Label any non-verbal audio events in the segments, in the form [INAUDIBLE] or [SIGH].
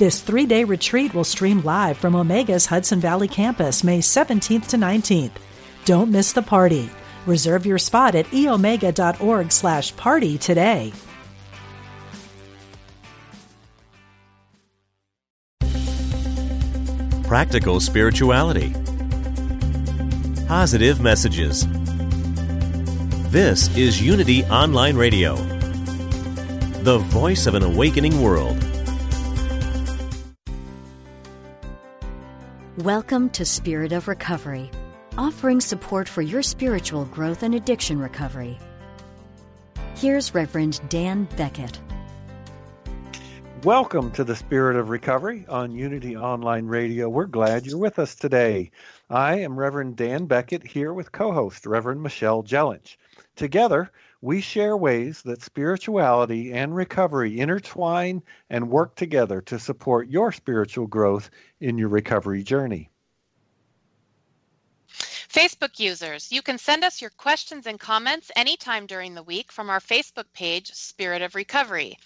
This three day retreat will stream live from Omega's Hudson Valley campus May 17th to 19th. Don't miss the party. Reserve your spot at eomega.org slash party today. Practical spirituality. Positive messages. This is Unity Online Radio, the voice of an awakening world. Welcome to Spirit of Recovery, offering support for your spiritual growth and addiction recovery. Here's Reverend Dan Beckett. Welcome to the Spirit of Recovery on Unity Online Radio. We're glad you're with us today. I am Reverend Dan Beckett here with co host Reverend Michelle Jellich. Together, we share ways that spirituality and recovery intertwine and work together to support your spiritual growth in your recovery journey. Facebook users, you can send us your questions and comments anytime during the week from our Facebook page, Spirit of Recovery.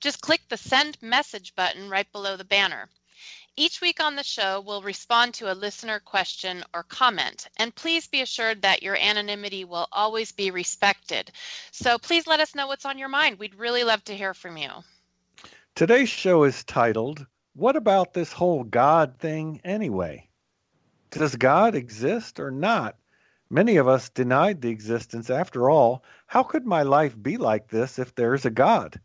Just click the Send Message button right below the banner. Each week on the show, we'll respond to a listener question or comment, and please be assured that your anonymity will always be respected. So please let us know what's on your mind. We'd really love to hear from you. Today's show is titled, What About This Whole God Thing Anyway? Does God exist or not? Many of us denied the existence. After all, how could my life be like this if there's a God?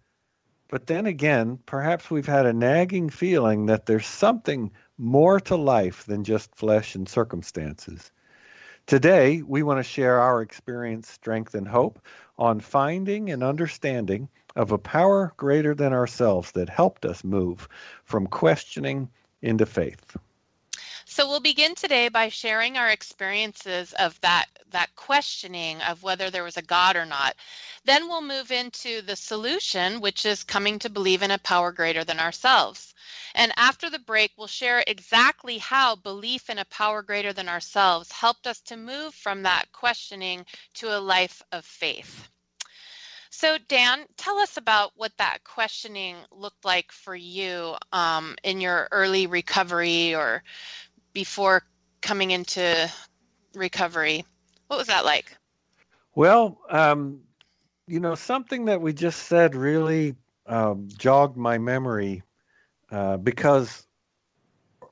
But then again, perhaps we've had a nagging feeling that there's something more to life than just flesh and circumstances. Today, we want to share our experience, strength, and hope on finding and understanding of a power greater than ourselves that helped us move from questioning into faith. So we'll begin today by sharing our experiences of that that questioning of whether there was a God or not. Then we'll move into the solution, which is coming to believe in a power greater than ourselves. And after the break, we'll share exactly how belief in a power greater than ourselves helped us to move from that questioning to a life of faith. So, Dan, tell us about what that questioning looked like for you um, in your early recovery or before coming into recovery. What was that like? Well, um, you know, something that we just said really um, jogged my memory uh, because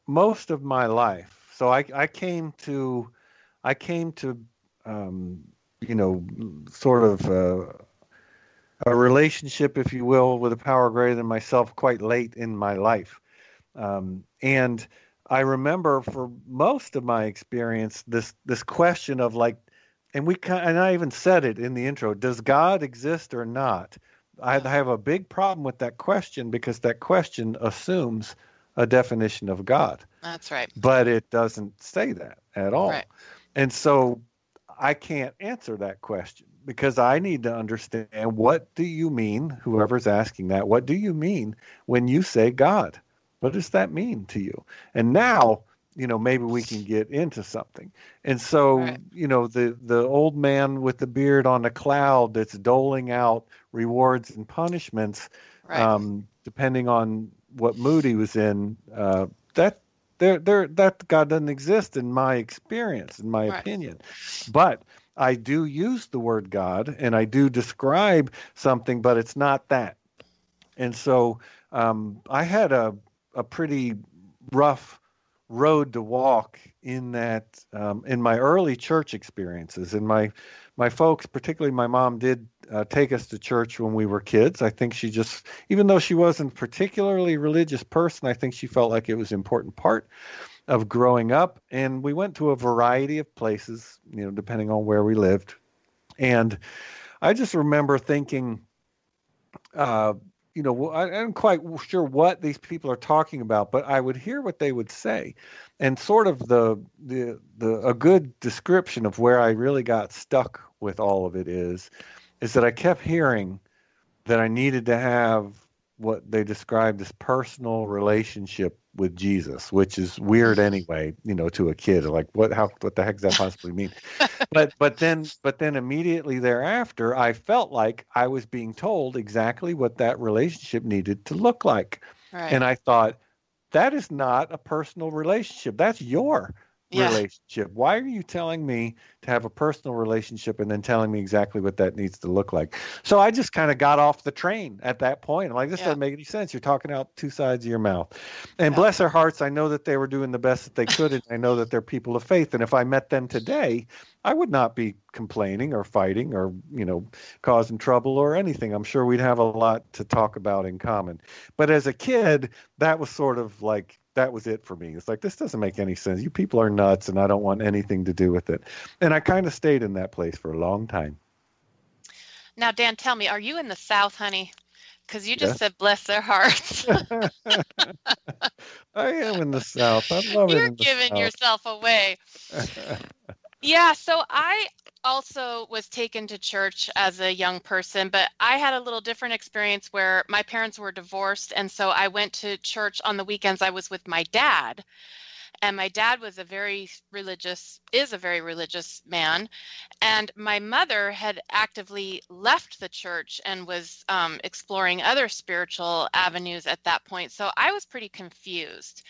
most of my life, so I, I came to, I came to, um, you know, sort of uh, a relationship, if you will, with a power greater than myself quite late in my life, um, and I remember for most of my experience this this question of like, and we and I even said it in the intro: Does God exist or not? I have a big problem with that question because that question assumes a definition of God. That's right. But it doesn't say that at all. Right. And so I can't answer that question because I need to understand what do you mean, whoever's asking that, what do you mean when you say God? What does that mean to you? And now, you know, maybe we can get into something. And so, right. you know, the the old man with the beard on the cloud that's doling out rewards and punishments, right. um, depending on what mood he was in. Uh, that there there that God doesn't exist in my experience, in my right. opinion. But I do use the word God and I do describe something, but it's not that. And so um, I had a a pretty rough road to walk in that um, in my early church experiences. And my my folks particularly my mom did uh, take us to church when we were kids. I think she just even though she wasn't a particularly religious person i think she felt like it was an important part of growing up. And we went to a variety of places you know depending on where we lived. And i just remember thinking uh, you know, I'm quite sure what these people are talking about, but I would hear what they would say, and sort of the the the a good description of where I really got stuck with all of it is, is that I kept hearing that I needed to have what they described as personal relationship with Jesus, which is weird [LAUGHS] anyway, you know, to a kid. Like what how what the heck does that possibly mean? [LAUGHS] but but then but then immediately thereafter I felt like I was being told exactly what that relationship needed to look like. Right. And I thought, that is not a personal relationship. That's your yeah. relationship. Why are you telling me to have a personal relationship and then telling me exactly what that needs to look like? So I just kind of got off the train at that point. I'm like, this yeah. doesn't make any sense. You're talking out two sides of your mouth. And yeah. bless their hearts, I know that they were doing the best that they could, and I know that they're people of faith. And if I met them today, I would not be complaining or fighting or you know causing trouble or anything. I'm sure we'd have a lot to talk about in common. But as a kid, that was sort of like that was it for me. It's like this doesn't make any sense. You people are nuts, and I don't want anything to do with it. And I kind of stayed in that place for a long time. Now, Dan, tell me, are you in the South, honey? Because you just yeah. said bless their hearts. [LAUGHS] [LAUGHS] I am in the South. I love You're it. You're giving yourself away. [LAUGHS] yeah, so I also was taken to church as a young person, but I had a little different experience where my parents were divorced. And so I went to church on the weekends. I was with my dad. And my dad was a very religious, is a very religious man. And my mother had actively left the church and was um, exploring other spiritual avenues at that point. So I was pretty confused.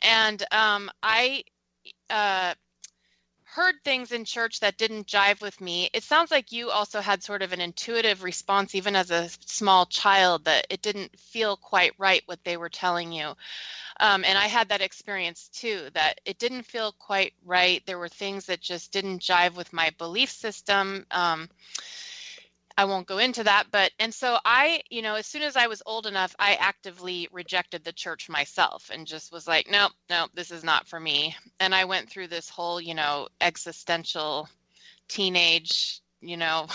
And um, I, uh, heard things in church that didn't jive with me. It sounds like you also had sort of an intuitive response, even as a small child, that it didn't feel quite right what they were telling you. Um, and I had that experience too, that it didn't feel quite right. There were things that just didn't jive with my belief system. Um, I won't go into that, but and so I, you know, as soon as I was old enough, I actively rejected the church myself and just was like, nope, nope, this is not for me. And I went through this whole, you know, existential teenage, you know,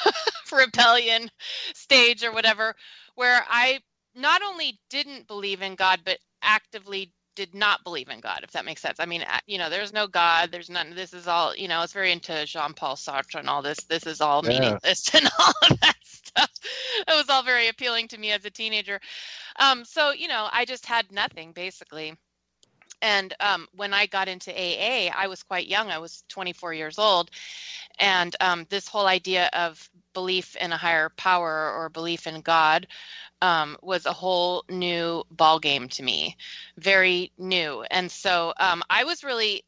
[LAUGHS] rebellion stage or whatever, where I not only didn't believe in God, but actively did not believe in God, if that makes sense. I mean, you know, there's no God, there's none. This is all, you know, it's very into Jean Paul Sartre and all this. This is all yeah. meaningless [LAUGHS] and all of that stuff. It was all very appealing to me as a teenager. Um, so, you know, I just had nothing basically. And um, when I got into AA, I was quite young. I was 24 years old. And um, this whole idea of belief in a higher power or belief in God um, was a whole new ball game to me, very new. And so um, I was really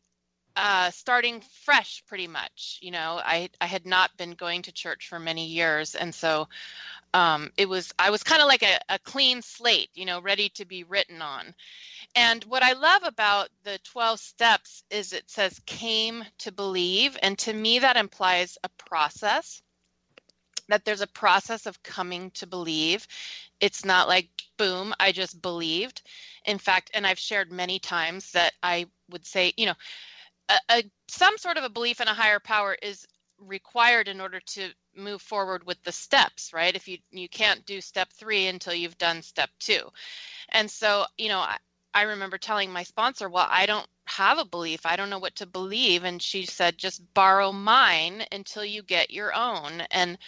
uh, starting fresh, pretty much. You know, I I had not been going to church for many years, and so um, it was I was kind of like a, a clean slate, you know, ready to be written on. And what I love about the 12 steps is it says came to believe, and to me that implies a process that there's a process of coming to believe. It's not like, boom, I just believed. In fact, and I've shared many times that I would say, you know, a, a, some sort of a belief in a higher power is required in order to move forward with the steps right if you you can't do step 3 until you've done step 2 and so you know I, I remember telling my sponsor well I don't have a belief. I don't know what to believe. And she said, just borrow mine until you get your own. And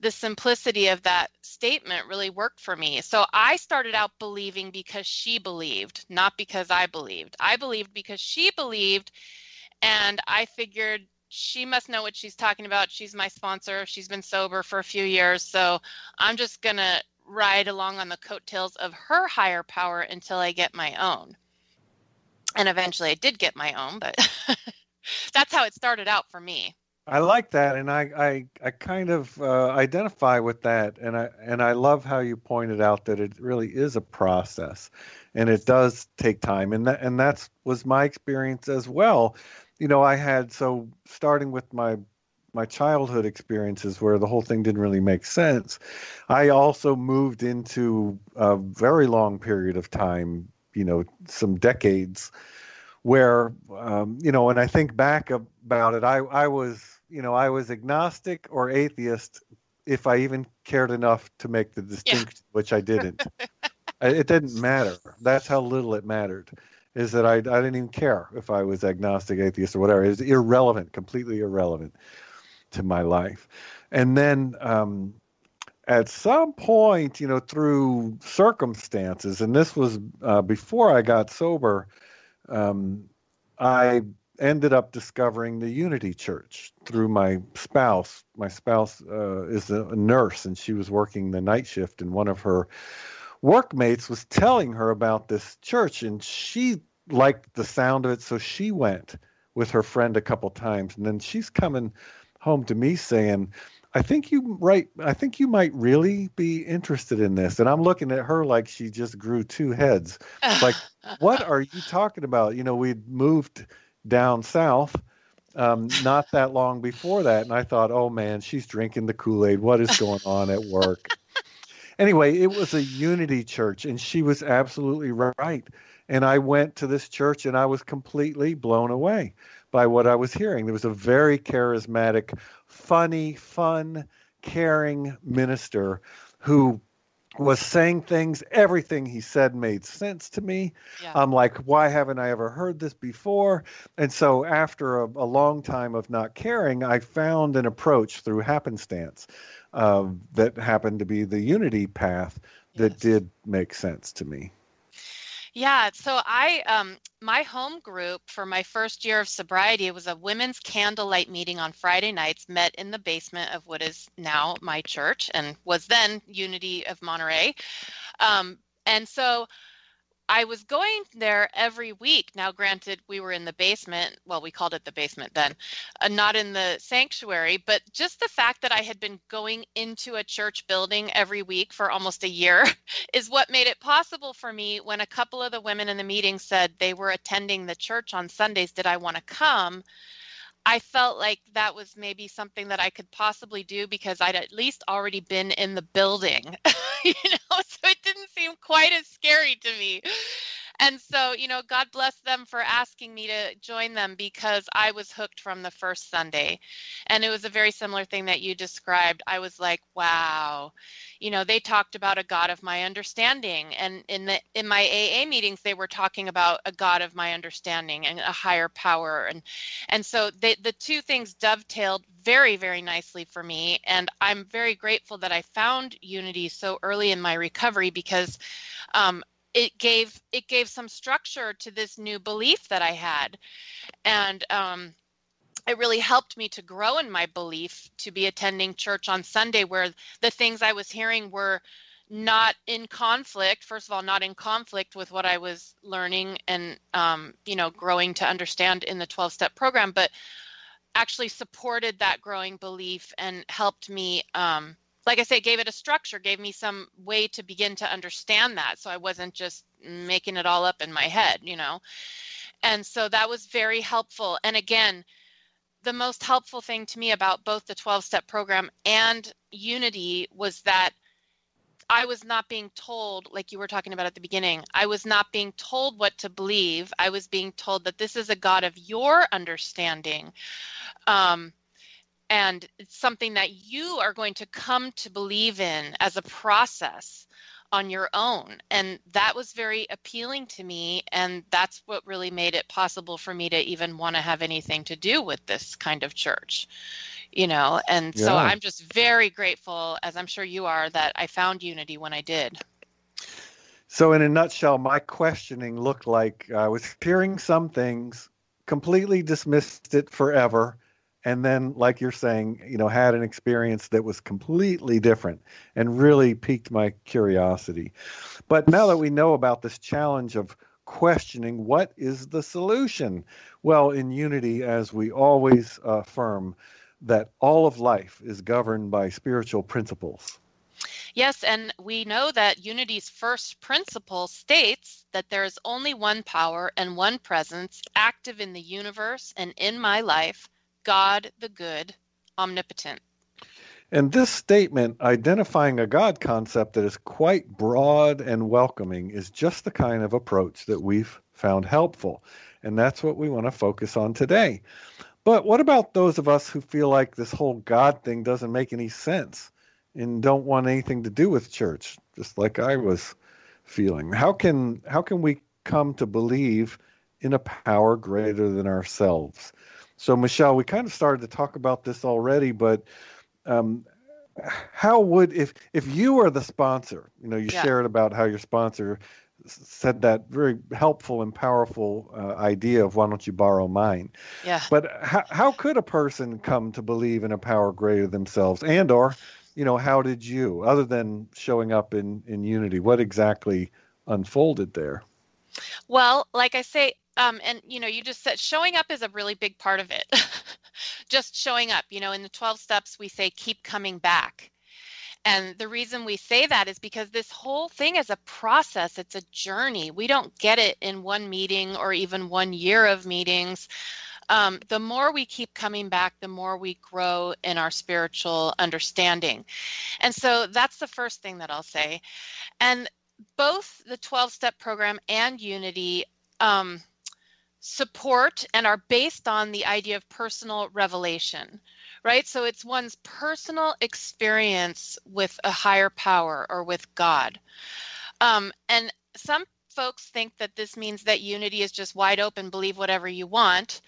the simplicity of that statement really worked for me. So I started out believing because she believed, not because I believed. I believed because she believed. And I figured she must know what she's talking about. She's my sponsor. She's been sober for a few years. So I'm just going to ride along on the coattails of her higher power until I get my own and eventually I did get my own, but [LAUGHS] that's how it started out for me. I like that, and I I, I kind of uh, identify with that, and I and I love how you pointed out that it really is a process, and it does take time, and that and that's was my experience as well. You know, I had so starting with my my childhood experiences where the whole thing didn't really make sense. I also moved into a very long period of time you know some decades where um, you know and i think back about it i i was you know i was agnostic or atheist if I even cared enough to make the distinction, yeah. which I didn't. [LAUGHS] it didn't matter. That's how little it mattered. Is that I, I didn't even care if I was agnostic, atheist, or whatever. It was irrelevant, completely irrelevant to my life. And then um, at some point, you know, through circumstances, and this was uh, before I got sober, um, I ended up discovering the Unity Church through my spouse. My spouse uh, is a, nurse, and she was working the night shift, and one of her workmates was telling her about this church, and she liked the sound of it, so she went with her friend a couple times, and then she's coming home to me saying, I think you right. I think you might really be interested in this. And I'm looking at her like she just grew two heads. Like, what are you [LAUGHS] talking about? You know, we'd moved down south um, not that long before that, and I thought, oh man, she's drinking the Kool Aid. What is going on at work? [LAUGHS] anyway, it was a unity church, and she was absolutely right. And I went to this church, and I was completely blown away by what I was hearing. There was a very charismatic, funny, fun, caring minister who was saying things everything he said made sense to me yeah. i'm like why haven't i ever heard this before and so after a, a long time of not caring i found an approach through happenstance uh, that happened to be the unity path that yes. did make sense to me yeah, so I um my home group for my first year of sobriety was a women's candlelight meeting on Friday nights met in the basement of what is now my church and was then Unity of Monterey. Um, and so I was going there every week. Now, granted, we were in the basement. Well, we called it the basement then, uh, not in the sanctuary. But just the fact that I had been going into a church building every week for almost a year [LAUGHS] is what made it possible for me when a couple of the women in the meeting said they were attending the church on Sundays. Did I want to come? I felt like that was maybe something that I could possibly do because I'd at least already been in the building, [LAUGHS] you know, [LAUGHS] so it didn't seem quite as scary to me and so, you know, God bless them for asking me to join them because I was hooked from the first Sunday. And it was a very similar thing that you described. I was like, wow. You know, they talked about a God of my understanding. And in the in my AA meetings, they were talking about a God of my understanding and a higher power. And and so they, the two things dovetailed very, very nicely for me. And I'm very grateful that I found unity so early in my recovery because um, it gave it gave some structure to this new belief that I had, and um, it really helped me to grow in my belief to be attending church on Sunday, where the things I was hearing were not in conflict. First of all, not in conflict with what I was learning and um, you know growing to understand in the twelve step program, but actually supported that growing belief and helped me um, like I say, gave it a structure, gave me some way to begin to understand that. So I wasn't just making it all up in my head, you know. And so that was very helpful. And again, the most helpful thing to me about both the 12 step program and Unity was that I was not being told, like you were talking about at the beginning, I was not being told what to believe. I was being told that this is a God of your understanding. Um, and it's something that you are going to come to believe in as a process on your own. And that was very appealing to me and that's what really made it possible for me to even want to have anything to do with this kind of church you know? And yeah. so i'm just very grateful as i'm sure you are that i found unity when i did. So in a nutshell my questioning looked like i was hearing some things completely dismissed it forever and then like you're saying you know had an experience that was completely different and really piqued my curiosity. But now that we know about this challenge of questioning what is the solution? Well in unity as we always affirm that all of life is governed by spiritual principles. Yes, and we know that Unity's first principle states that there is only one power and one presence active in the universe and in my life, God the good, omnipotent. And this statement, identifying a God concept that is quite broad and welcoming, is just the kind of approach that we've found helpful. And that's what we want to focus on today. But what about those of us who feel like this whole God thing doesn't make any sense? and don't want anything to do with church, just like I was feeling. How can how can we come to believe in a power greater than ourselves? So, Michelle, we kind of started to talk about this already, but um, how would if if you were the sponsor, you know, you yeah. shared about how your sponsor said that very helpful and powerful uh, idea of why don't you borrow mine? Yeah. But how, how could a person come to believe in a power greater themselves and or you know how did you other than showing up in in unity what exactly unfolded there? Well like i say um, and you know you just said showing up is a really big part of it. [LAUGHS] Just showing up you know in the 12 steps we say keep coming back. And the reason we say that is because this whole thing is a process. It's a journey. We don't get it in one meeting or even one year of meetings. Um, the more we keep coming back, the more we grow in our spiritual understanding. And so that's the first thing that I'll say. And both the 12 step program and Unity um, support and are based on the idea of personal revelation, right? So it's one's personal experience with a higher power or with God. Um, and some folks think that this means that unity is just wide open, believe whatever you want.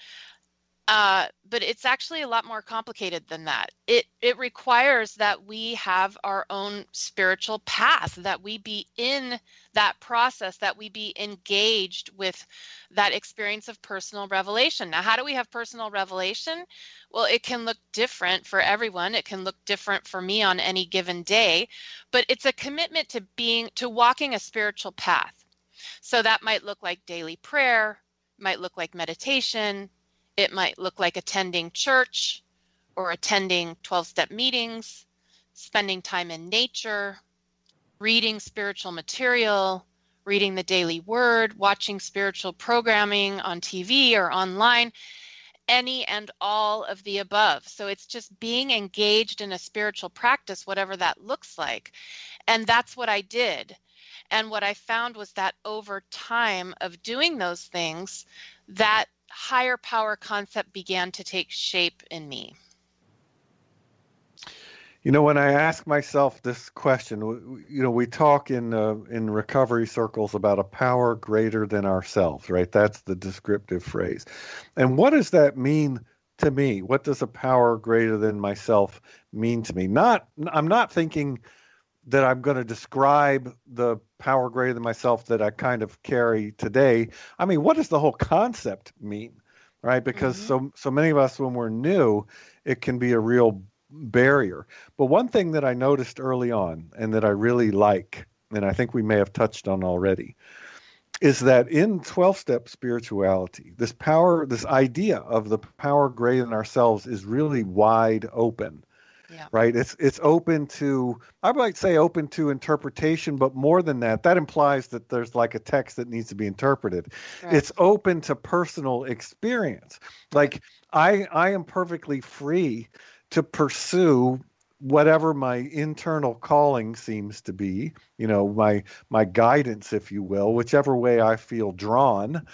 Uh, but it's actually a lot more complicated than that. It it requires that we have our own spiritual path, that we be in that process, that we be engaged with that experience of personal revelation. Now, how do we have personal revelation? Well, it can look different for everyone. It can look different for me on any given day, but it's a commitment to being to walking a spiritual path. So that might look like daily prayer, might look like meditation, it might look like attending church or attending 12 step meetings, spending time in nature, reading spiritual material, reading the daily word, watching spiritual programming on TV or online, any and all of the above. So it's just being engaged in a spiritual practice, whatever that looks like. And that's what I did. And what I found was that over time of doing those things, that higher power concept began to take shape in me? You know, when I ask myself this question, you know, we talk in uh, in recovery circles about a power greater than ourselves, right? That's the descriptive phrase. And what does that mean to me? What does a power greater than myself mean to me? Not, I'm not thinking that I'm going to describe the power greater than myself that I kind of carry today. I mean, what does the whole concept mean? Right? Because mm-hmm. so so many of us when we're new, it can be a real barrier. But one thing that I noticed early on and that I really like, and I think we may have touched on already, is that in 12 step spirituality, this power, this idea of the power greater than ourselves is really wide open yeah. right? It's it's open to i might say open to interpretation but more than that that implies that there's like a text that needs to be interpreted. Right. it's open to personal experience. Like i i am perfectly free to pursue whatever my internal calling seems to be you know my my guidance if you will whichever way i feel drawn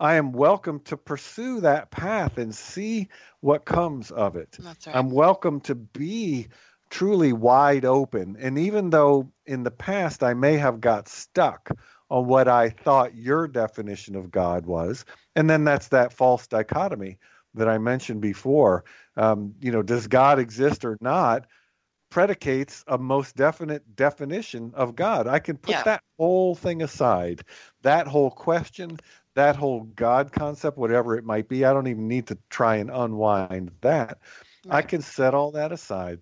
I am welcome to pursue that path and see what comes of it. Right. I'm welcome to be truly wide open. And even though in the past I may have got stuck on what I thought your definition of God was, and then that's that false dichotomy that I mentioned before. Um, you know, does God exist or not? Predicates a most definite definition of mm-hmm. God. I can put yeah. that whole thing aside, that whole question, that whole God concept, whatever it might be, I don't even need to try and unwind that. Right. I can set all that aside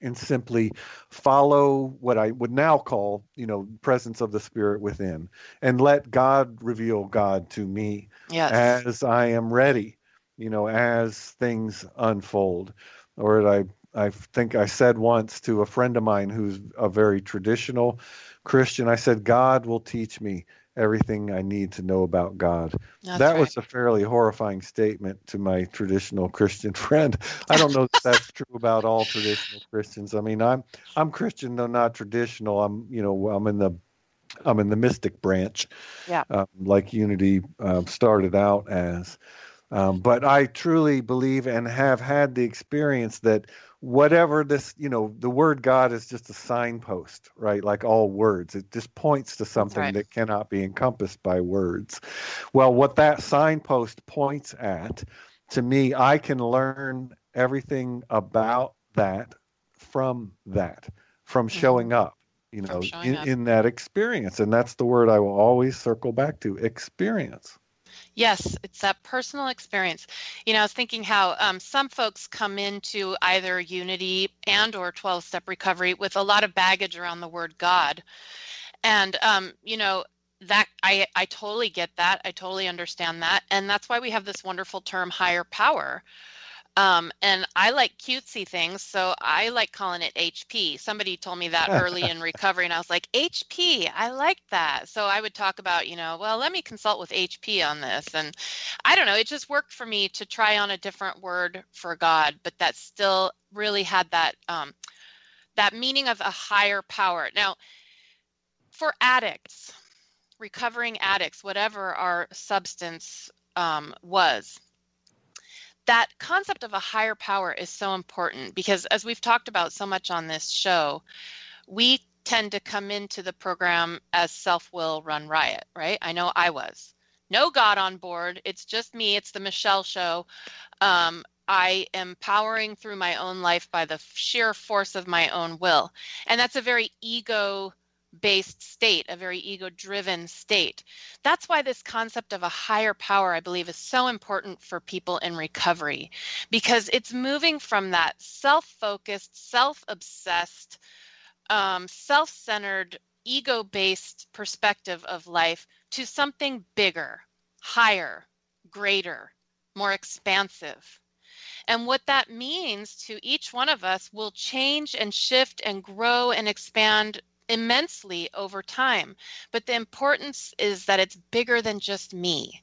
and simply follow what I would now call, you know, presence of the Spirit within, and let God reveal God to me yes. as I am ready, you know, as things unfold. Or I, I think I said once to a friend of mine who's a very traditional Christian, I said, God will teach me everything I need to know about God. That's that right. was a fairly horrifying statement to my traditional Christian [LAUGHS] friend. I don't know if that's true about all traditional Christians. I mean, I'm I'm Christian though not traditional. I'm you know I'm in the I'm in the mystic branch. Yeah. Uh, like Unity uh, started out as. Um, but I truly believe and have had the experience that whatever this, you know, the word God is just a signpost, right? Like all words, it just points to something right. that cannot be encompassed by words. Well, what that signpost points at, to me, I can learn everything about that from that, from Mm-hmm. showing up. You know, in, up. in that experience. And that's the word I will always circle back to experience. Yes, it's that personal experience. You know, I was thinking how um, some folks come into either Unity and or 12-step recovery with a lot of baggage around the word God, and um, you know that I I totally get that. I totally understand that, and that's why we have this wonderful term higher power. Um, and I like cutesy things, so I like calling it HP. Somebody told me that early in [LAUGHS] recovery, and I was like, HP, I like that. So I would talk about, you know, well, let me consult with HP on this. And I don't know, it just worked for me to try on a different word for God, but that still really had that um, that meaning of a higher power. Now, for addicts, recovering addicts, whatever our substance um, was, that concept of a higher power is so important because as we've talked about so much on this show we tend to come into the program as self-will run riot right? I know i was. No god on board. It's just me. It's the michelle show. Um, i am powering through my own life by the sheer force of my own will. And that's a very ego based state, a very ego driven state. That's why this concept of a higher power, I believe, is so important for people in recovery because it's moving from that self focused, self obsessed, um, self centered, ego based perspective of life to something bigger, higher, greater, more expansive. And what that means to each one of us will change and shift and grow and expand immensely over time. But the importance is that it's bigger than just me.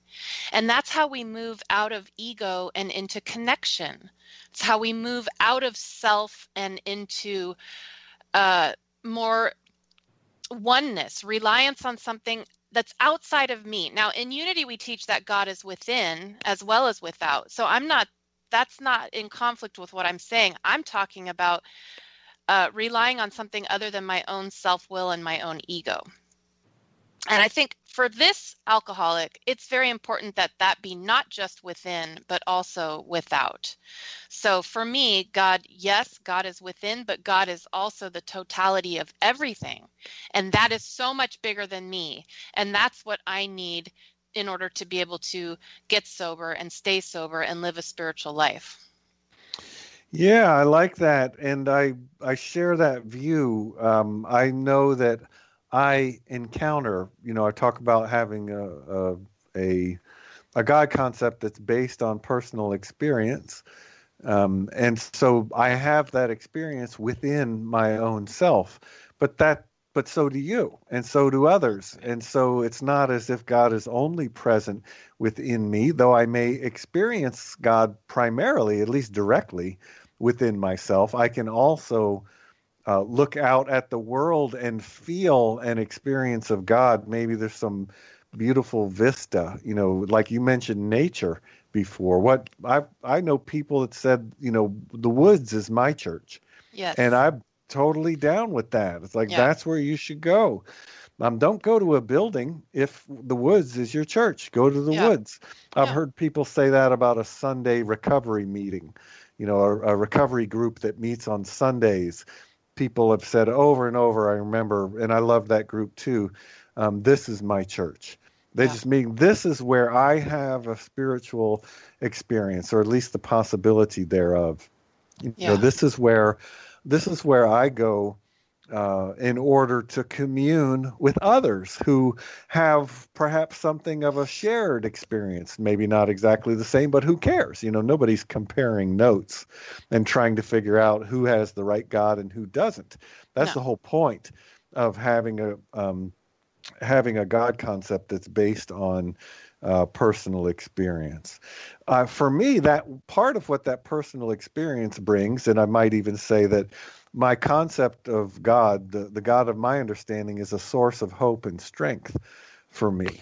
And that's how we move out of ego and into connection. It's how we move out of self and into uh, more oneness, reliance on something that's outside of me. Now, in unity, we teach that God is within as well as without. So I'm not, that's not in conflict with what I'm saying. I'm talking about uh, relying on something other than my own self will and my own ego. And I think for this alcoholic, it's very important that that be not just within, but also without. So for me, God, yes, God is within, but God is also the totality of everything. And that is so much bigger than me. And that's what I need in order to be able to get sober and stay sober and live a spiritual life. Yeah, I like that, and I I share that view. Um, I know that I encounter, you know, I talk about having a a a, a God concept that's based on personal experience, um, and so I have that experience within my own self. But that but so do you, and so do others, and so it's not as if God is only present within me, though I may experience God primarily, at least directly, within myself. I can also uh, look out at the world and feel an experience of God. Maybe there's some beautiful vista, you know, like you mentioned nature before. What I I know people that said, you know, the woods is my church, Yes. and I'm totally down with that. It's like Yeah. that's where you should go. Um, don't go to a building if the woods is your church. Go to the Yeah. woods. I've Yeah. heard people say that about a Sunday recovery meeting, you know, a, a recovery group that meets on Sundays. People have said over and over, I remember, and I love that group too. Um, this is my church. They Yeah. just mean this is where I have a spiritual experience, or at least the possibility thereof. You know, this is where this is where I go uh, in order to commune with others who have perhaps something of a shared experience, maybe not exactly the same, but who cares? You know, nobody's comparing notes and trying to figure out who has the right God and who doesn't. That's No. the whole point of having a um, having a God concept that's based on uh, personal experience. Uh, for me, that part of what that personal experience brings, and I might even say that my concept of God, the, the God of my understanding, is a source of hope and strength for me.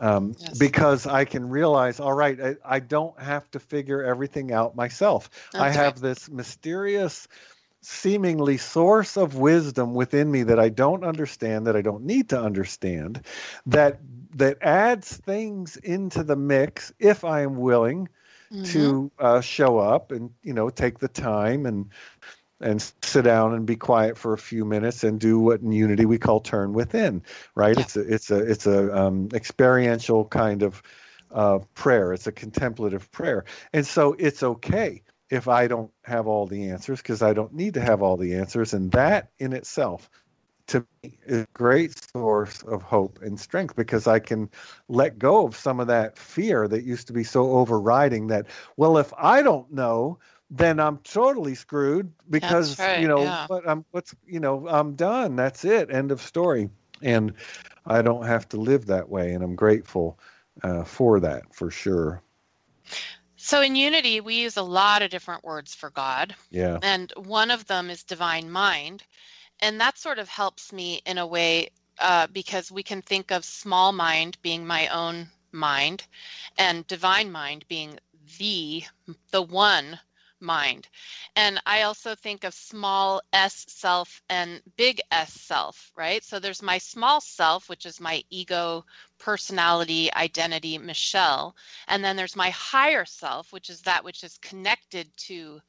Um, yes. Because I can realize, all right, I, I, don't have to figure everything out myself. That's I have right. this mysterious, seemingly source of wisdom within me that I don't understand, that I don't need to understand, that that adds things into the mix if I am willing mm-hmm. to uh, show up and you know take the time and and sit down and be quiet for a few minutes and do what in unity we call turn within right yeah. it's a it's a it's a um, experiential kind of uh, prayer it's a contemplative prayer and so it's okay if i don't have all the answers because i don't need to have all the answers and that in itself to me is a great source of hope and strength because I can let go of some of that fear that used to be so overriding that, well, if I don't know, then I'm totally screwed because right, you know yeah. what I'm what's you know I'm done. That's it. End of story. And I don't have to live that way, and I'm grateful uh, for that for sure. So in Unity, we use a lot of different words for God. Yeah. And one of them is divine mind and that sort of helps me in a way uh, because we can think of small mind being my own mind and divine mind being the the one mind. And i also think of small s self and big s self right? So there's my small self which is my ego personality identity michelle. And then there's my higher self which is that which is connected to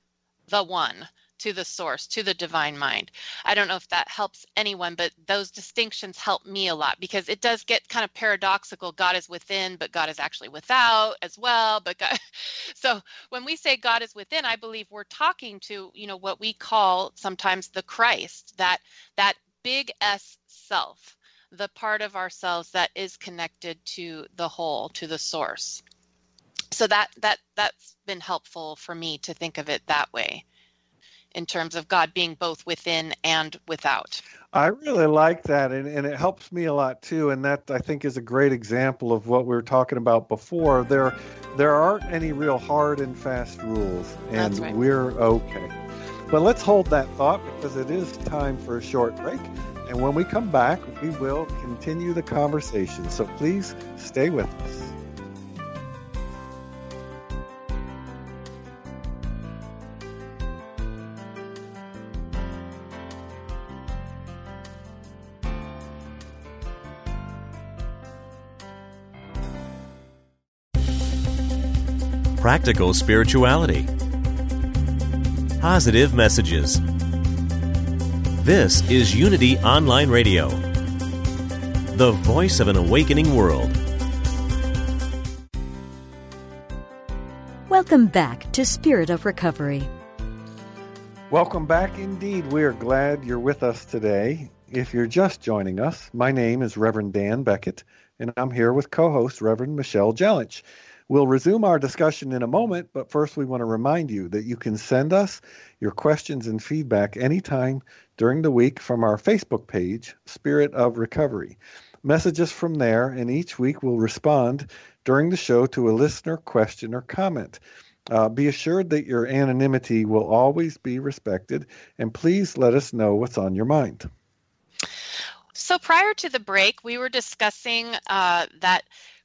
the one to the source, to the divine mind. I don't know if that helps anyone, but those distinctions help me a lot because it does get kind of paradoxical. God is within, but God is actually without as well. But God, [LAUGHS] so when we say God is within, I believe we're talking to, you know, what we call sometimes the Christ, that that big S self, the part of ourselves that is connected to the whole, to the source so that that that's been helpful for me to think of it that way in terms of God being both within and without. I really like that, and, and it helps me a lot too. And that I think is a great example of what we were talking about before. There, there aren't any real hard and fast rules, and right. we're okay. But let's hold that thought because it is time for a short break. And when we come back, we will continue the conversation. So please stay with us. Practical spirituality, positive messages. This is Unity Online Radio, the voice of an awakening world. Welcome back to Spirit of Recovery. Welcome back indeed. We are glad you're with us today. If you're just joining us, my name is Reverend Dan Beckett, and I'm here with co host Reverend Michelle Jellich. We'll resume our discussion in a moment, but first we want to remind you that you can send us your questions and feedback anytime during the week from our Facebook page, Spirit of Recovery. Message us from there, and each week we'll respond during the show to a listener question or comment. Uh, be assured that your anonymity will always be respected, and please let us know what's on your mind. So, prior to the break, we were discussing uh, that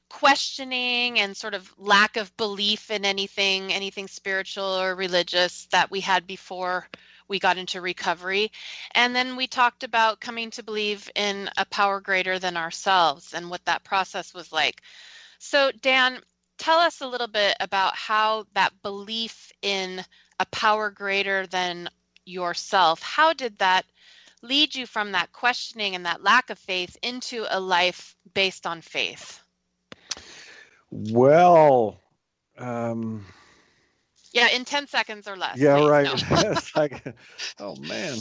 questioning and sort of lack of belief in anything, anything spiritual or religious that we had before we got into recovery. And then we talked about coming to believe in a power greater than ourselves and what that process was like. So, Dan, tell us a little bit about how that belief in a power greater than yourself, how did that lead you from that questioning and that lack of faith into a life based on faith? Well, um, yeah, in 10 seconds or less. Yeah, right. No. [LAUGHS] like, oh, man.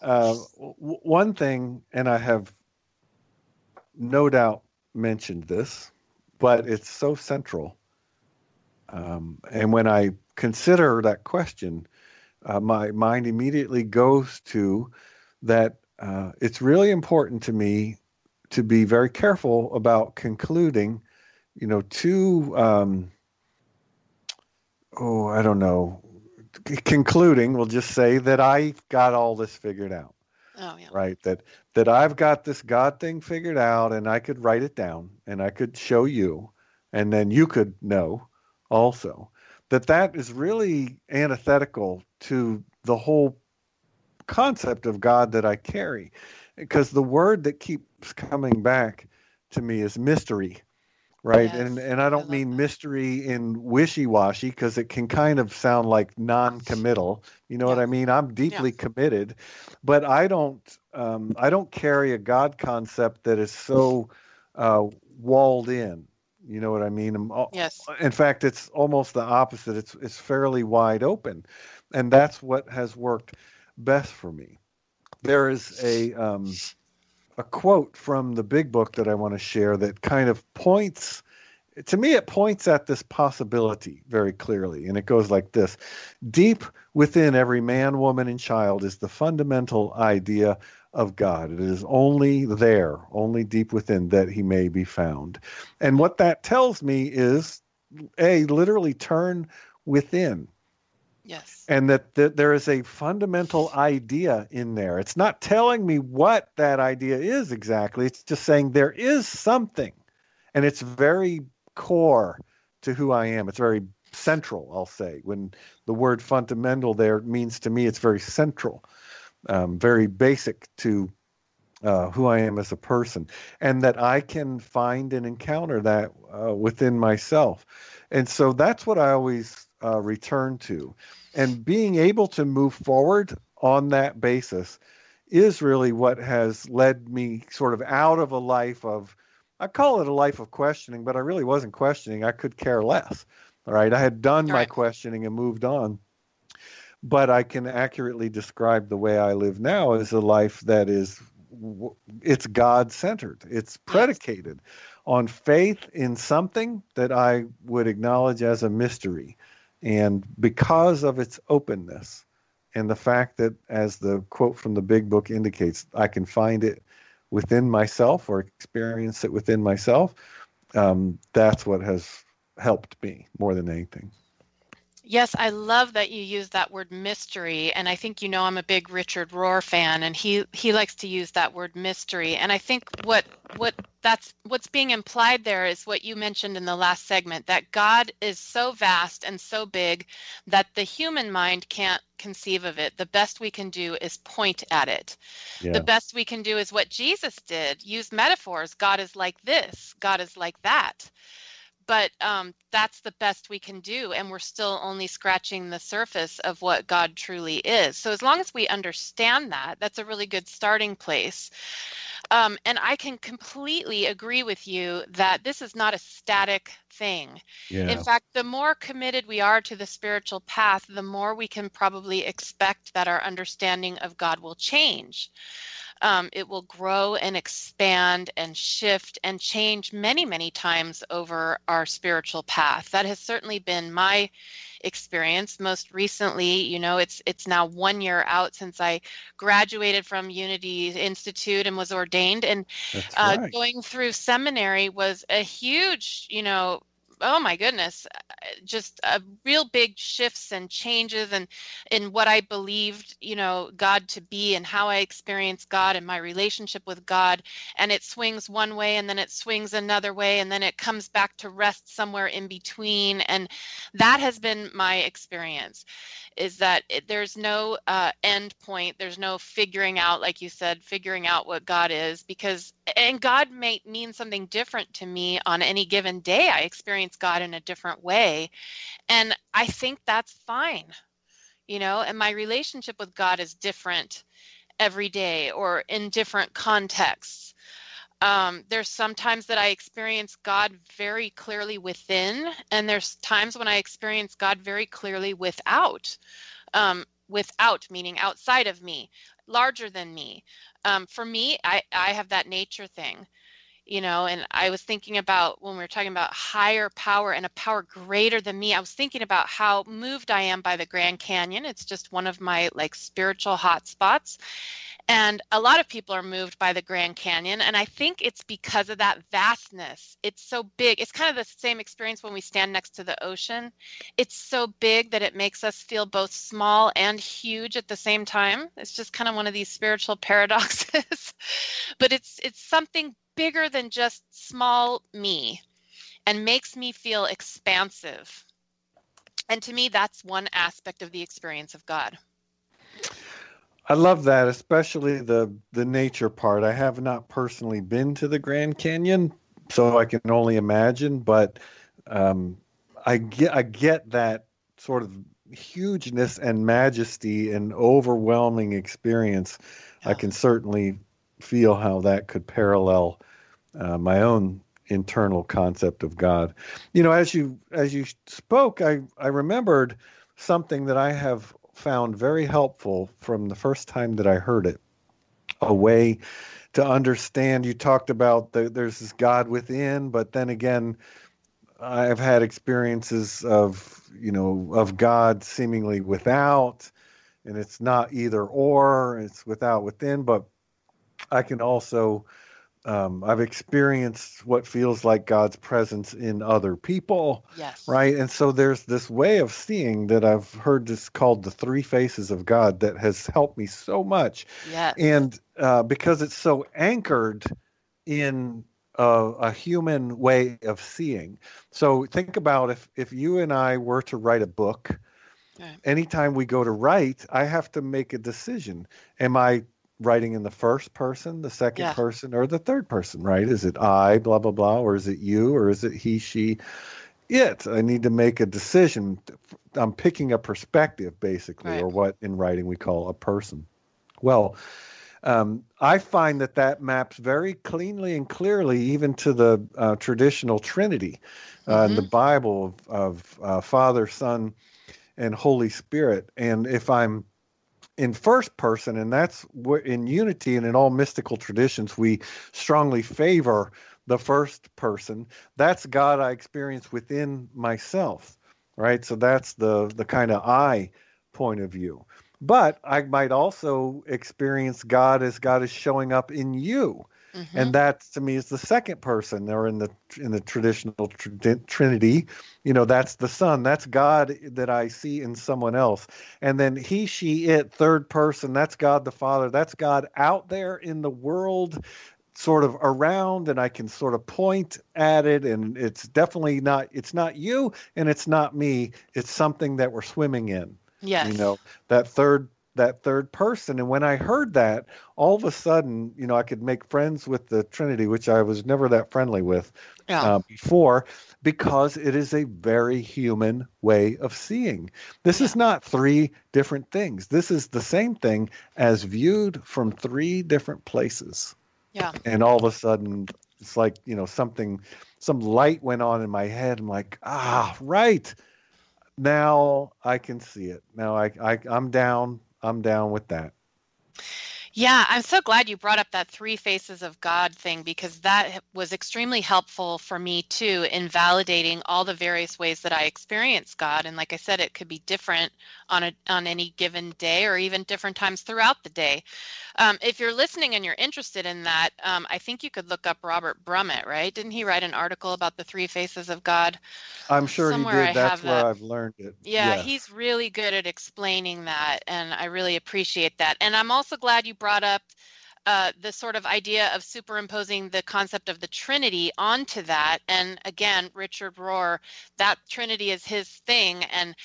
Uh, w- one thing, and I have no doubt mentioned this, but it's so central. Um, and when I consider that question, uh, my mind immediately goes to that uh, it's really important to me to be very careful about concluding you know, two, um, oh, I don't know, C- concluding, we'll just say that I got all this figured out. Oh, yeah. Right. That that I've got this God thing figured out and I could write it down and I could show you and then you could know also that that is really antithetical to the whole concept of God that I carry because the word that keeps coming back to me is mystery right Yes, and and i don't love mean that. mystery in wishy-washy because it can kind of sound like non-committal you know what i mean? I'm deeply committed but i don't um, i don't carry a god concept that is so uh, walled in you know what i mean? I'm Yes. in fact it's almost the opposite it's it's fairly wide open and that's what has worked best for me. There is a um, a quote from the big book that I want to share that kind of points to me it points at this possibility very clearly. And it goes like this. Deep within every man woman and child is the fundamental idea of God. It is only there only deep within that he may be found. And what that tells me is a literally turn within Yes. and that, there is a fundamental idea in there. It's not telling me what that idea is exactly. It's just saying there is something, and it's very core to who I am. It's very central, I'll say. When the word fundamental there means to me, it's very central, um, very basic to uh, who I am as a person, and that I can find and encounter that uh, within myself. And so that's what I always uh, return to. And being able to move forward on that basis is really what has led me sort of out of a life of, I call it a life of questioning, but I really wasn't questioning. I could care less. All right. I had done my Right. questioning and moved on. But I can accurately describe the way I live now as a life that is it's God centered. It's predicated on faith in something that I would acknowledge as a mystery. And because of its openness and the fact that, as the quote from the big book indicates, I can find it within myself or experience it within myself, um, that's what has helped me more than anything. Yes, I love that you use that word mystery, and I think you know I'm a big Richard Rohr fan, and he he likes to use that word mystery. And I think what what that's what's being implied there is what you mentioned in the last segment that God is so vast and so big that the human mind can't conceive of it. The best we can do is point at it. Yeah. The best we can do is what Jesus did use metaphors. God is like this, God is like that. But um, that's the best we can do. And we're still only scratching the surface of what God truly is. So, as long as we understand that, that's a really good starting place. Um, and I can completely agree with you that this is not a static thing. yeah. In fact, the more committed we are to the spiritual path, the more we can probably expect that our understanding of God will change. Um, it will grow and expand and shift and change many, many times over our spiritual path. That has certainly been my experience. Most recently, you know, it's it's now one year out since I graduated from Unity Institute and was ordained, and uh, right. going through seminary was a huge, you know, oh my goodness, uh, just a real big shifts and changes and in what I believed, you know, God to be and how I experienced God and my relationship with God. And it swings one way and then it swings another way and then it comes back to rest somewhere in between. And that has been my experience is that it, there's no uh, end point there's no figuring out like you said figuring out what god is because and god may mean something different to me on any given day i experience god in a different way and i think that's fine you know and my relationship with god is different every day or in different contexts um, there's sometimes that I experience God very clearly within, and there's times when I experience God very clearly without. Um, without meaning outside of me, larger than me. Um, for me, I, I have that nature thing. You know and i was thinking about when we were talking about higher power and a power greater than me i was thinking about how moved i am by the grand canyon it's just one of my like spiritual hot spots and a lot of people are moved by the Grand Canyon. And I think it's because of that vastness. It's so big. It's kind of the same experience when we stand next to the ocean. It's so big that it makes us feel both small and huge at the same time. It's just kind of one of these spiritual [LAUGHS] paradoxes. but it's it's something bigger than just small me and makes me feel expansive. And to me, that's one aspect of the experience of God. I love that, especially the the nature part. I have not personally been to the Grand Canyon, so I can only imagine. But um, I get I get that sort of hugeness and majesty and overwhelming experience. Yeah. I can certainly feel how that could parallel uh, my own internal concept of God. You know, as you as you spoke, I I remembered something that I have found very helpful from the first time that I heard it. A way to understand. You talked about the, there's this God within, but then again, I've had experiences of you know of God seemingly without, and it's not either or. It's without within, but I can also um, I've experienced what feels like God's presence in other people. Yes. Right. And so there's this way of seeing that I've heard this called the three faces of God that has helped me so much. Yes. And uh, because it's so anchored in a, a, human way of seeing. So think about if, if you and I were to write a book, okay. anytime we go to write, I have to make a decision. Am I writing in the first person, the second yeah. person, or the third person, right? Is it I, blah, blah, blah, or is it you, or is it he, she, it? I need to make a decision. I'm picking a perspective, basically, right. or what in writing we call a person. Well, um, I find that that maps very cleanly and clearly even to the uh, traditional Trinity uh, mm-hmm. in the Bible of, of uh, Father, Son, and Holy Spirit. And if I'm in first person, and that's in unity and in all mystical traditions, we strongly favor the first person. That's God I experience within myself, right? So that's the the kind of I point of view. But I might also experience God as God is showing up in you. Mm-hmm. And that to me is the second person, or in the in the traditional tr- Trinity, you know, that's the Son, that's God that I see in someone else, and then He, She, It, third person, that's God the Father, that's God out there in the world, sort of around, and I can sort of point at it, and it's definitely not, it's not you, and it's not me, it's something that we're swimming in. Yes. You know, that third that third person. And when I heard that, all of a sudden, you know, I could make friends with the Trinity, which I was never that friendly with yeah. uh, before, because it is a very human way of seeing. This yeah. is not three different things. This is the same thing as viewed from three different places. Yeah. And all of a sudden, it's like, you know, something, some light went on in my head. I'm like, ah, right. Now I can see it. Now I, I I'm down I'm down with that. Yeah, I'm so glad you brought up that three faces of God thing because that was extremely helpful for me too in validating all the various ways that I experience God. And like I said, it could be different on a on any given day or even different times throughout the day. Um, if you're listening and you're interested in that, um, I think you could look up Robert Brumet, right? Didn't he write an article about the three faces of God? I'm sure Somewhere he did. I That's where that. I've learned it. Yeah, yes. he's really good at explaining that, and I really appreciate that. And I'm also glad you brought up uh, the sort of idea of superimposing the concept of the Trinity onto that. And again, Richard Rohr, that Trinity is his thing, and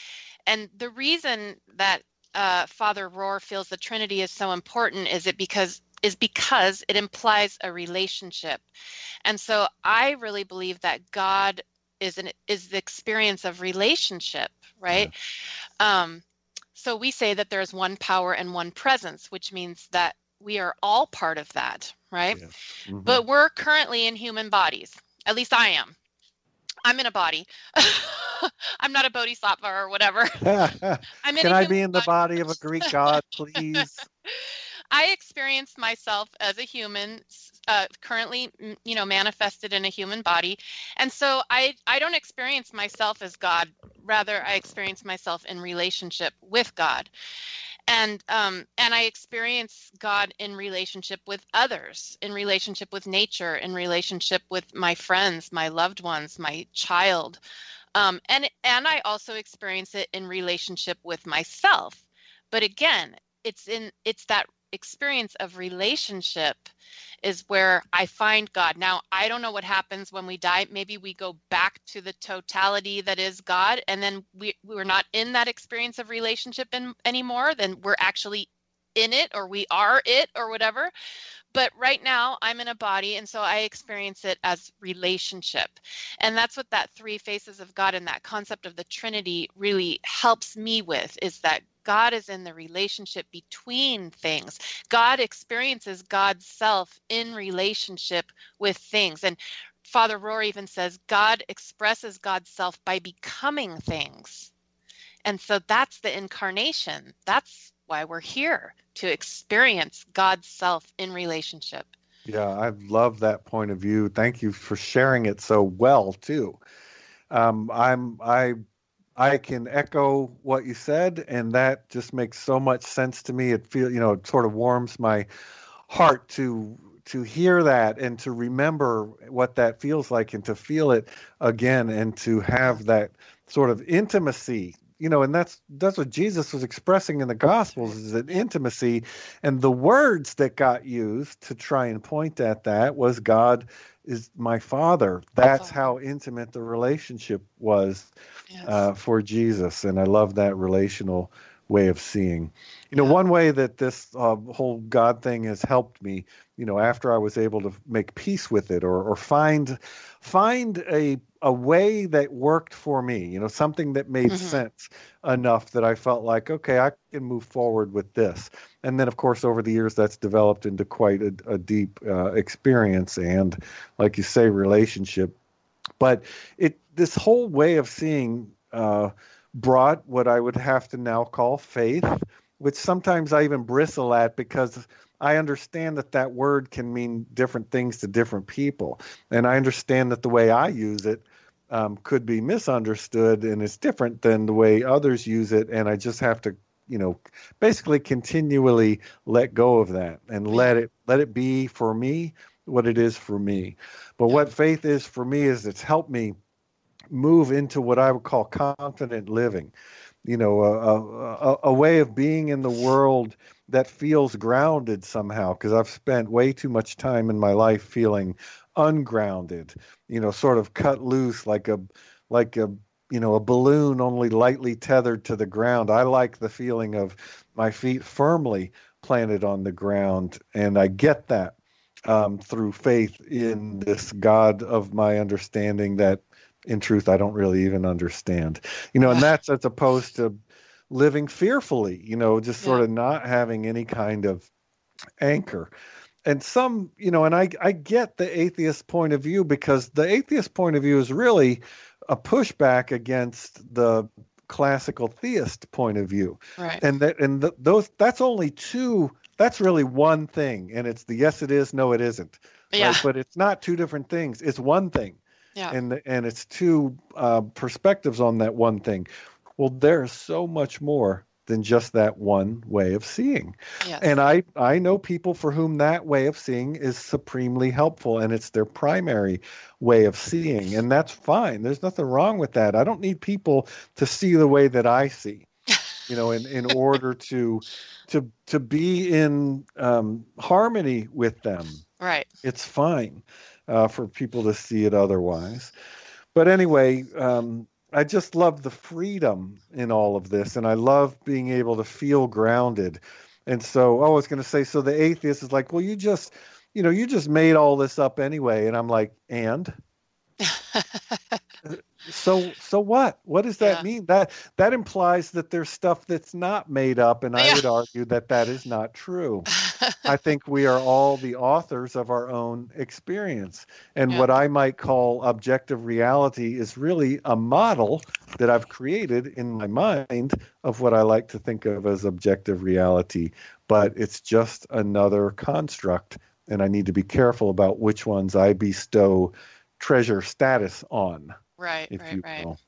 and the reason that uh, Father Rohr feels the Trinity is so important is it because is because it implies a relationship, and so I really believe that God is an is the experience of relationship, right? Yeah. Um, so we say that there's one power and one presence, which means that we are all part of that, right? Yeah. Mm-hmm. But we're currently in human bodies. At least I am. I'm in a body. [LAUGHS] I'm not a bodhisattva or whatever. [LAUGHS] Can I be in the body of a Greek god, [LAUGHS] please? I experience myself as a human, uh, currently, you know, manifested in a human body, and so I I don't experience myself as God. Rather, I experience myself in relationship with God, and um, and I experience God in relationship with others, in relationship with nature, in relationship with my friends, my loved ones, my child, um, and and I also experience it in relationship with myself. But again, it's in it's that experience of relationship is where I find God. Now, I don't know what happens when we die. Maybe we go back to the totality that is God, and then we, we're not in that experience of relationship in, anymore. Then we're actually in it, or we are it, or whatever. But right now, I'm in a body, and so I experience it as relationship. And that's what that three faces of God and that concept of the Trinity really helps me with is that God is in the relationship between things. God experiences God's self in relationship with things. And Father Rohr even says God expresses God's self by becoming things. And so that's the incarnation. That's why we're here to experience God's self in relationship. Yeah, I love that point of view. Thank you for sharing it so well too. Um, I'm I I can echo what you said, and that just makes so much sense to me. It feel you know it sort of warms my heart to to hear that and to remember what that feels like and to feel it again and to have that sort of intimacy you know and that's that's what jesus was expressing in the gospels is an intimacy and the words that got used to try and point at that was god is my father. That's how intimate the relationship was yes. uh, for Jesus, and I love that relational way of seeing. You know, yeah. one way that this uh, whole God thing has helped me, you know, after I was able to make peace with it or or find find a a way that worked for me, you know, something that made mm-hmm. sense enough that I felt like, okay, I can move forward with this. And then, of course, over the years, that's developed into quite a, a deep uh, experience and, like you say, relationship. But it this whole way of seeing uh, brought what I would have to now call faith, which sometimes I even bristle at because I understand that that word can mean different things to different people, and I understand that the way I use it um, could be misunderstood, and it's different than the way others use it. And I just have to, you know, basically continually let go of that and let it let it be for me what it is for me. But what faith is for me is it's helped me move into what I would call confident living. You know, a, a, a way of being in the world that feels grounded somehow because I've spent way too much time in my life feeling ungrounded, you know, sort of cut loose like a like a you know a balloon only lightly tethered to the ground. I like the feeling of my feet firmly planted on the ground, and I get that um, through faith in this God of my understanding that, in truth, I don't really even understand. You know, and that's as opposed to living fearfully, you know, just sort of not having any kind of anchor. And some, you know, and I, I get the atheist point of view because the atheist point of view is really a pushback against the classical theist point of view. Right. And that and the, those that's only two that's really one thing and it's the yes it is no it isn't. Yeah. Right? But it's not two different things. It's one thing. Yeah. And and it's two uh, perspectives on that one thing. Well, there's so much more than just that one way of seeing. Yes. And I, I know people for whom that way of seeing is supremely helpful and it's their primary way of seeing. And that's fine. There's nothing wrong with that. I don't need people to see the way that I see. You know, in, in order to to to be in um, harmony with them. Right. It's fine uh, for people to see it otherwise. But anyway, um, I just love the freedom in all of this, and I love being able to feel grounded. And so, oh, I was going to say, so the atheist is like, well, you just, you know, you just made all this up anyway, and I'm like, and. [LAUGHS] So so what? What does that Yeah. mean? That that implies that there's stuff that's not made up, and I Yeah. would argue that that is not true. [LAUGHS] I think we are all the authors of our own experience. And Yeah. what I might call objective reality is really a model that I've created in my mind of what I like to think of as objective reality. But it's just another construct, and I need to be careful about which ones I bestow treasure status on, right, right, right. will.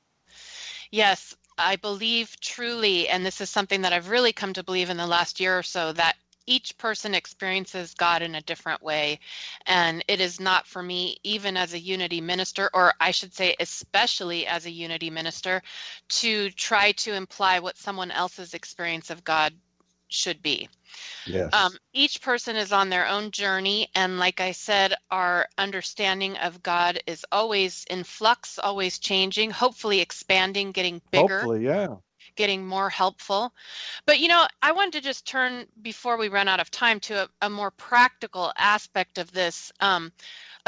Yes, I believe truly, and this is something that I've really come to believe in the last year or so, that each person experiences God in a different way. And it is not for me, even as a unity minister, or I should say, especially as a unity minister, to try to imply what someone else's experience of God should be. Yes. Um, each person is on their own journey. And like I said, our understanding of God is always in flux, always changing, hopefully expanding, getting bigger, Hopefully, yeah. getting more helpful. But, you know, I wanted to just turn before we run out of time to a, a more practical aspect of this. Um,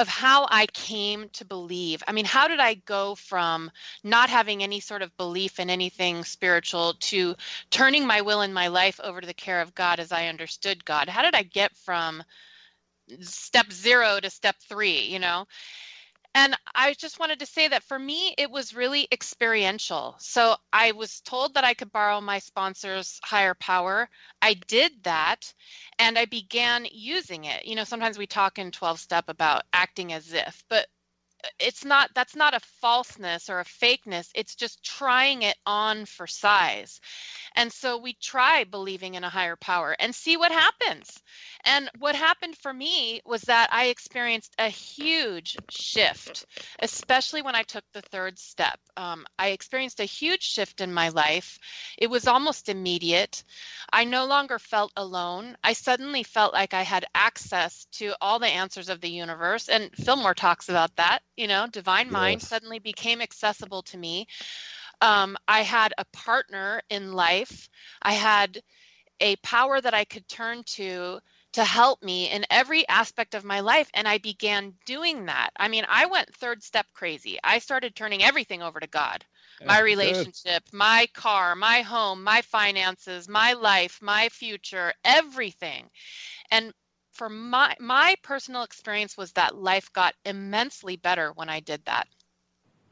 of how I came to believe. I mean, how did I go from not having any sort of belief in anything spiritual to turning my will and my life over to the care of God as I understood God? How did I get from step zero to step three, you know? And I just wanted to say that for me, it was really experiential. So I was told that I could borrow my sponsor's higher power. I did that and I began using it. You know, sometimes we talk in 12 step about acting as if, but it's not that's not a falseness or a fakeness it's just trying it on for size. And so we try believing in a higher power and see what happens. And what happened for me was that i experienced a huge shift especially when i took the third step. Um, i experienced a huge shift in my life. It was almost immediate. I no longer felt alone. I suddenly felt like i had access to all the answers of the universe and fillmore talks about that you know divine mind Yes. suddenly became accessible to me. Um, i had a partner in life. I had a power that i could turn to to help me in every aspect of my life and i began doing that. I mean i went third step crazy. I started turning everything over to god. My relationship my car my home my finances my life my future everything. And for my my personal experience was that life got immensely better when I did that.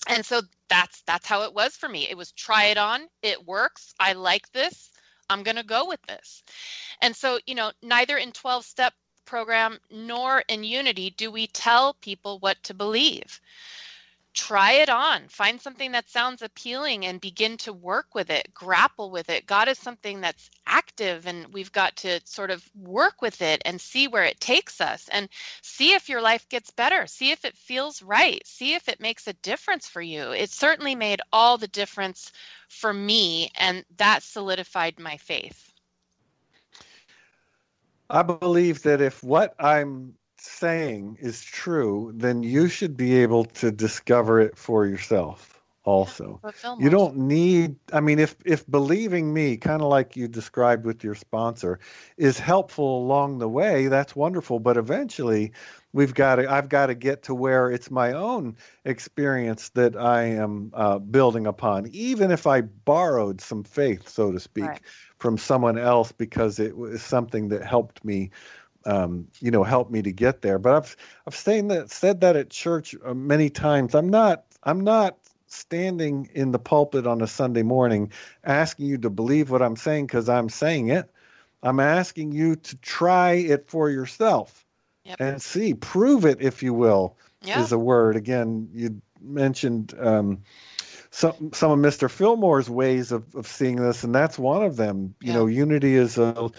And so that's that's how it was for me. It was try it on, it works, I like this, I'm going to go with this. And so, you know, neither in 12 step program nor in unity do we tell people what to believe. Try it on. Find something that sounds appealing and begin to work with it, grapple with it. God is something that's active, and we've got to sort of work with it and see where it takes us and see if your life gets better. See if it feels right. See if it makes a difference for you. It certainly made all the difference for me, and that solidified my faith. I believe that if what I'm saying is true, then you should be able to discover it for yourself also. Fillmore- You don't need I mean if if believing me kind of like you described with your sponsor is helpful along the way, that's wonderful, but eventually we've got to I've got to get to where it's my own experience that I am uh, building upon even if I borrowed some faith so to speak Right. from someone else because it was something that helped me um, you know, help me to get there. But I've I've saying that said that at church uh, many times. I'm not I'm not standing in the pulpit on a Sunday morning asking you to believe what I'm saying because I'm saying it. I'm asking you to try it for yourself Yep. and see, prove it, if you will, Yeah. is a word. Again, you mentioned um, some some of Mr. Fillmore's ways of, of seeing this, and that's one of them. You Yeah. know, unity is a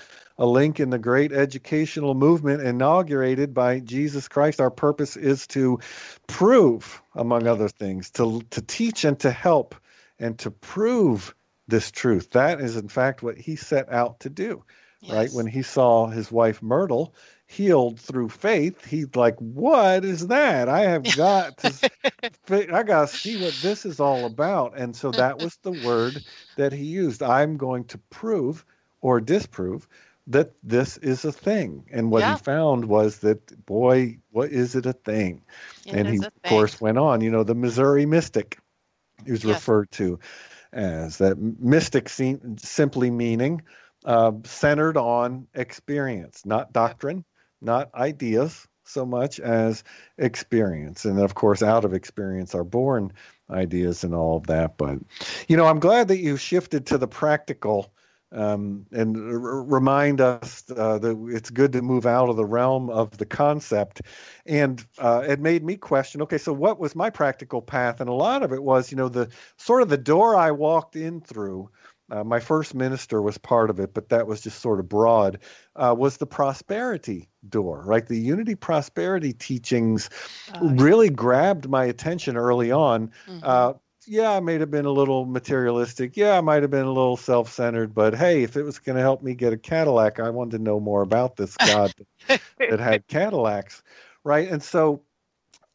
a link in the great educational movement inaugurated by Jesus Christ. Our purpose is to prove, among other things, to to teach and to help and to prove this truth. That is, in fact, what he set out to do. Right when he saw his wife Myrtle healed through faith, he's like, "What is that? I have got to, [LAUGHS] I got to see what this is all about." And so that was the word that he used. I'm going to prove or disprove that this is a thing. And what Yeah. he found was that, boy, what is it a thing? It and he, of course, went on. You know, the Missouri Mystic is Yes. referred to as that mystic sim- simply meaning uh, centered on experience, not doctrine, not ideas so much as experience. And of course, out of experience are born ideas and all of that. But, you know, I'm glad that you shifted to the practical um, and r- remind us uh, that it's good to move out of the realm of the concept. And uh, it made me question okay, so what was my practical path? And a lot of it was, you know, the sort of the door I walked in through. Uh, my first minister was part of it, but that was just sort of broad. Uh, was the prosperity door, right? The unity prosperity teachings Oh, really grabbed my attention early on. mhm. Yeah, I may have been a little materialistic. Yeah, I might have been a little self centered, but hey, if it was going to help me get a Cadillac, I wanted to know more about this God that had [LAUGHS] Cadillacs, right? And so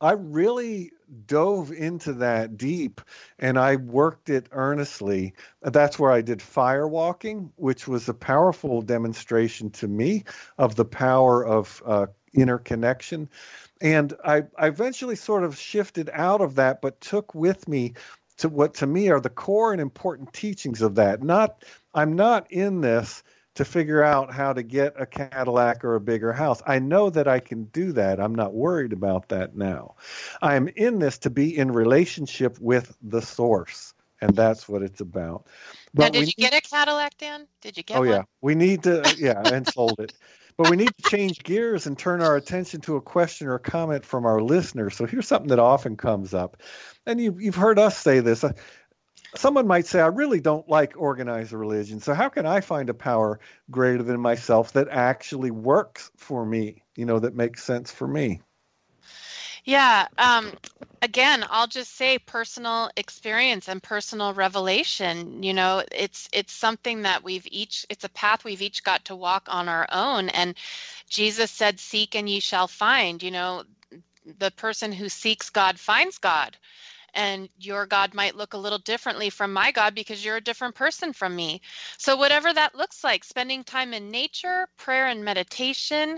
I really dove into that deep and I worked it earnestly. That's where I did fire walking, which was a powerful demonstration to me of the power of uh, interconnection. And I, I eventually sort of shifted out of that, but took with me to what to me are the core and important teachings of that. Not, I'm not in this to figure out how to get a Cadillac or a bigger house. I know that I can do that. I'm not worried about that now. I'm in this to be in relationship with the source, and that's what it's about. now, did you need- get a Cadillac, Dan? Did you get oh one? yeah, we need to [LAUGHS] yeah, and sold it. But we need to change gears and turn our attention to a question or a comment from our listeners. So here's something that often comes up, and you, you've heard us say this. Uh, Someone might say, I really don't like organized religion. So, how can I find a power greater than myself that actually works for me, you know, that makes sense for me? Yeah. Um, again, I'll just say personal experience and personal revelation. You know, it's it's something that we've each. It's a path we've each got to walk on our own. And Jesus said, "Seek and ye shall find." You know, the person who seeks God finds God. And your God might look a little differently from my God because you're a different person from me. So, whatever that looks like, spending time in nature, prayer and meditation,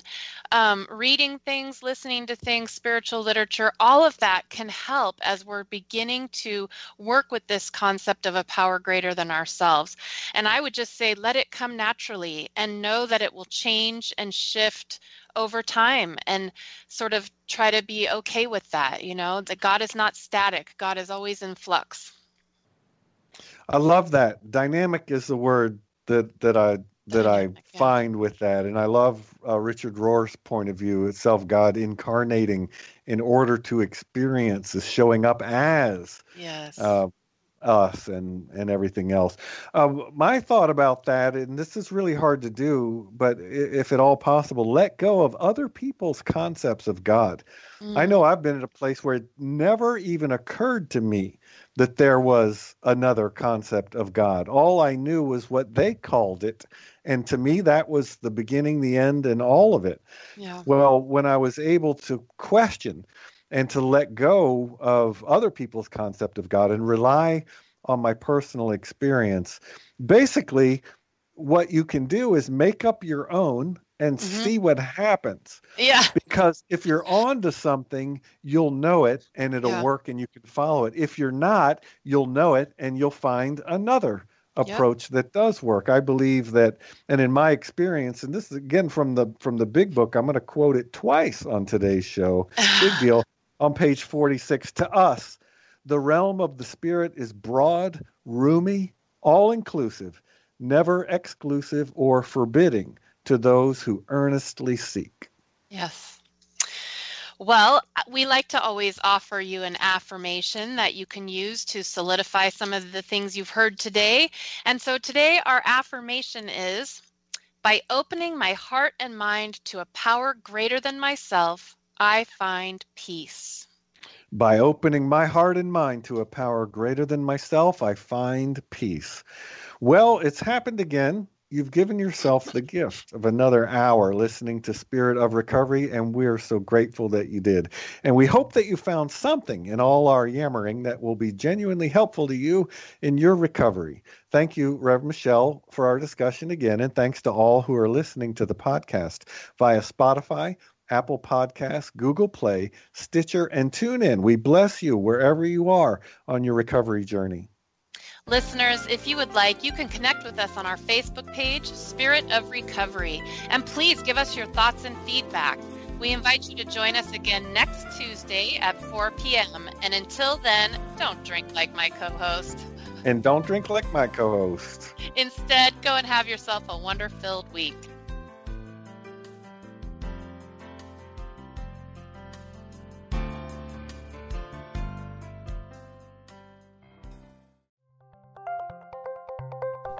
um, reading things, listening to things, spiritual literature, all of that can help as we're beginning to work with this concept of a power greater than ourselves. And I would just say, let it come naturally and know that it will change and shift over time and sort of try to be okay with that. You know, that God is not static, God is always in flux. I love that. Dynamic is the word that that I that Dynamic, I yeah. find with that, and I love uh, Richard Rohr's point of view itself. God incarnating in order to experience is showing up as Yes. uh, us and and everything else. Um, my thought about that, and this is really hard to do, but if at all possible, let go of other people's concepts of God. I Mm. know I've been at a place where it never even occurred to me that there was another concept of God. All I knew was what they called it. And to me, that was the beginning, the end, and all of it. Yeah. Well, when I was able to question and to let go of other people's concept of God and rely on my personal experience, basically, what you can do is make up your own and Mhm. see what happens Yeah. because if you're on to something you'll know it and it'll Yeah. work and you can follow it if you're not you'll know it and you'll find another Yep. approach that does work i believe that and in my experience and this is again from the from the big book i'm going to quote it twice on today's show big [LAUGHS] deal on page 46 to us the realm of the spirit is broad roomy all inclusive never exclusive or forbidding to those who earnestly seek Yes. Well, we like to always offer you an affirmation that you can use to solidify some of the things you've heard today. And so today, our affirmation is by opening my heart and mind to a power greater than myself, I find peace. By opening my heart and mind to a power greater than myself, I find peace. Well, it's happened again. You've given yourself the gift of another hour listening to Spirit of Recovery, and we're so grateful that you did. And we hope that you found something in all our yammering that will be genuinely helpful to you in your recovery. Thank you, Reverend Michelle, for our discussion again, and thanks to all who are listening to the podcast via Spotify, Apple Podcasts, Google Play, Stitcher, and TuneIn. We bless you wherever you are on your recovery journey. Listeners, if you would like, you can connect with us on our Facebook page, Spirit of Recovery, and please give us your thoughts and feedback. We invite you to join us again next Tuesday at 4 p.m. And until then, don't drink like my co host. And don't drink like my co host. Instead, go and have yourself a wonder filled week.